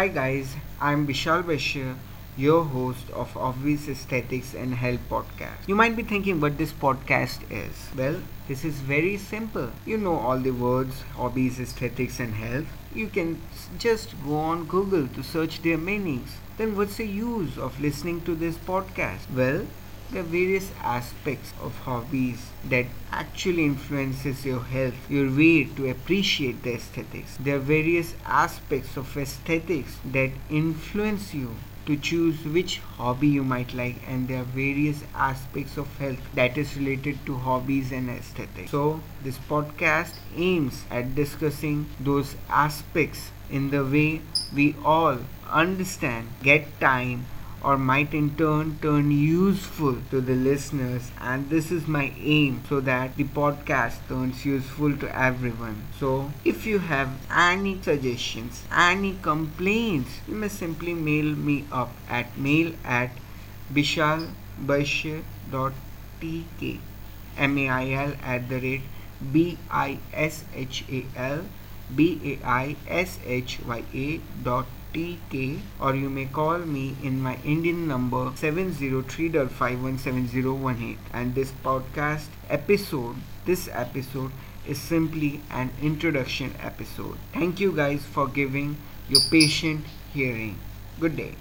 Hi guys, I'm Bishal Baishya, your host of Hobbies Aesthetics and Health podcast. You might be thinking what this podcast is. Well, this is very simple. You know all the words hobbies, aesthetics, and health. You can just go on Google to search their meanings. Then, what's the use of listening to this podcast? Well, are various aspects of hobbies that actually influences your health your way to appreciate the aesthetics. There are various aspects of aesthetics that influence you to choose which hobby you might like and there are various aspects of health that is related to hobbies and aesthetics. So this podcast aims at discussing those aspects in the way we all understand get time or might in turn turn useful to the listeners. And this is my aim so that the podcast turns useful to everyone. So if you have any suggestions any complaints you may simply mail me up at mail at bishalbaishya.tk m-a-i-l at the rate b-i-s-h-a-l b-a-i-s-h-y-a dot TK or you may call me in my Indian number 703.517018 and this podcast episode this episode is simply an introduction episode. Thank you guys for giving your patient hearing. Good day.